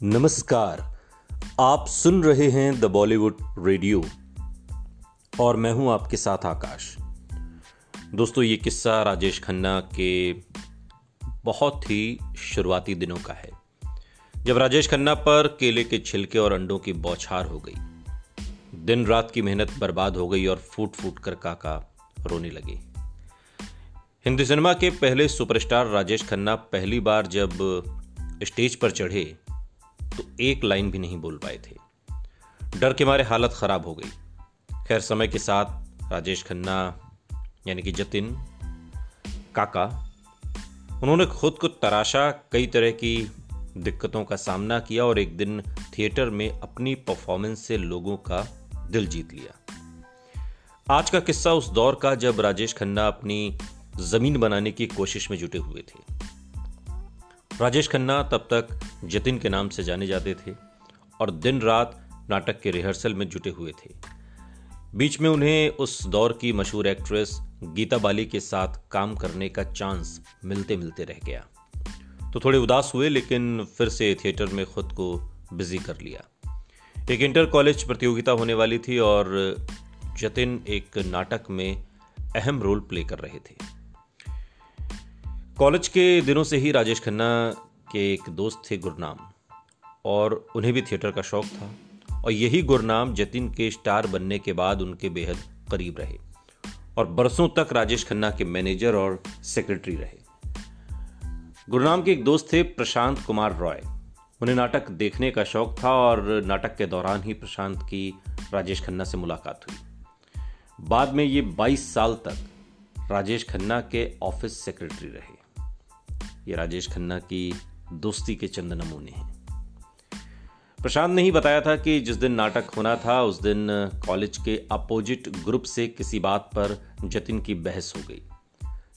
नमस्कार। आप सुन रहे हैं द बॉलीवुड रेडियो और मैं हूँ आपके साथ आकाश। दोस्तों, ये किस्सा राजेश खन्ना के बहुत ही शुरुआती दिनों का है, जब राजेश खन्ना पर केले के छिलके और अंडों की बौछार हो गई। दिन रात की मेहनत बर्बाद हो गई और फूट फूट कर काका रोने लगे। हिंदी सिनेमा के पहले सुपरस्टार राजेश खन्ना पहली बार जब स्टेज पर चढ़े तो एक लाइन भी नहीं बोल पाए थे। डर के मारे हालत खराब हो गई। खैर, समय के साथ राजेश खन्ना, यानी कि जतिन, काका, उन्होंने खुद को तराशा, कई तरह की दिक्कतों का सामना किया और एक दिन थिएटर में अपनी परफॉर्मेंस से लोगों का दिल जीत लिया। आज का किस्सा उस दौर का जब राजेश खन्ना अपनी ज़मीन बनाने की कोशिश में जुटे हुए थे। राजेश खन्ना तब तक जतिन के नाम से जाने जाते थे और दिन रात नाटक के रिहर्सल में जुटे हुए थे। बीच में उन्हें उस दौर की मशहूर एक्ट्रेस गीता बाली के साथ काम करने का चांस मिलते मिलते रह गया। तो थोड़े उदास हुए, लेकिन फिर से थिएटर में खुद को बिज़ी कर लिया। एक इंटर कॉलेज प्रतियोगिता होने वाली थी और जतिन एक नाटक में अहम रोल प्ले कर रहे थे। कॉलेज के दिनों से ही राजेश खन्ना के एक दोस्त थे गुरनाम, और उन्हें भी थिएटर का शौक था, और यही गुरनाम जतिन के स्टार बनने के बाद उनके बेहद करीब रहे, और बरसों तक राजेश खन्ना के मैनेजर और सेक्रेटरी रहे। गुरनाम के एक दोस्त थे प्रशांत कुमार रॉय। उन्हें नाटक देखने का शौक था, और नाटक के दौरान ही प्रशांत की राजेश खन्ना से मुलाकात हुई। बाद में ये 22 साल तक राजेश खन्ना के ऑफ़िस सेक्रेटरी रहे। ये राजेश खन्ना की दोस्ती के चंद नमूने हैं। प्रशांत ने ही बताया था कि जिस दिन नाटक होना था, उस दिन कॉलेज के अपोजिट ग्रुप से किसी बात पर जतिन की बहस हो गई।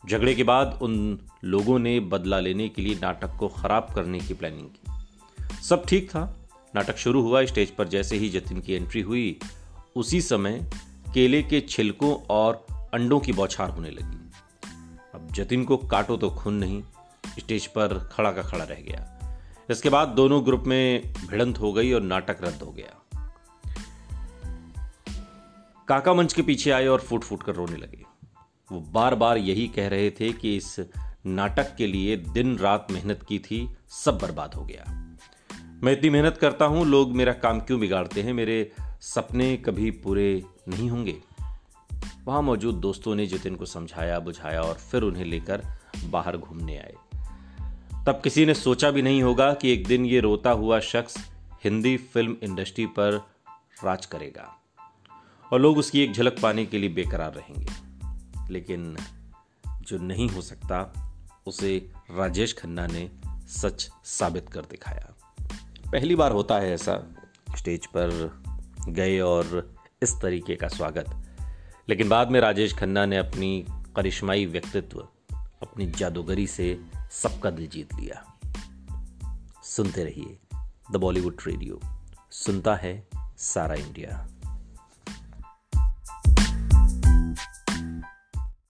झगड़े के बाद उन लोगों ने बदला लेने के लिए नाटक को खराब करने की प्लानिंग की। सब ठीक था। नाटक शुरू हुआ, स्टेज पर जैसे ही जतिन की एंट्री हुई, उसी समय केले के छिलकों और अंडों की बौछार होने लगी। अब जतिन को काटो तो खून नहीं, स्टेज पर खड़ा का खड़ा रह गया। इसके बाद दोनों ग्रुप में भिड़ंत हो गई और नाटक रद्द हो गया। काका मंच के पीछे आए और फूट फूट कर रोने लगे। वो बार बार यही कह रहे थे कि इस नाटक के लिए दिन रात मेहनत की थी, सब बर्बाद हो गया। मैं इतनी मेहनत करता हूँ, लोग मेरा काम क्यों बिगाड़ते हैं? मेरे सपने कभी पूरे नहीं होंगे। वहाँ मौजूद दोस्तों ने जितिन को समझाया, बुझाया और फिर उन्हें लेकर बाहर घूमने आए। तब किसी ने सोचा भी नहीं होगा कि एक दिन ये रोता हुआ शख्स हिंदी फ़िल्म इंडस्ट्री पर राज करेगा और लोग उसकी एक झलक पाने के लिए बेकरार रहेंगे। लेकिन जो नहीं हो सकता, उसे राजेश खन्ना ने सच साबित कर दिखाया। पहली बार होता है ऐसा। स्टेज पर गए और इस तरीके का स्वागत लेकिन बाद में राजेश खन्ना ने अपनी करिश्माई व्यक्तित्व, अपनी जादूगरी से सबका दिल जीत लिया। सुनते रहिए द बॉलीवुड रेडियो सुनता है सारा इंडिया।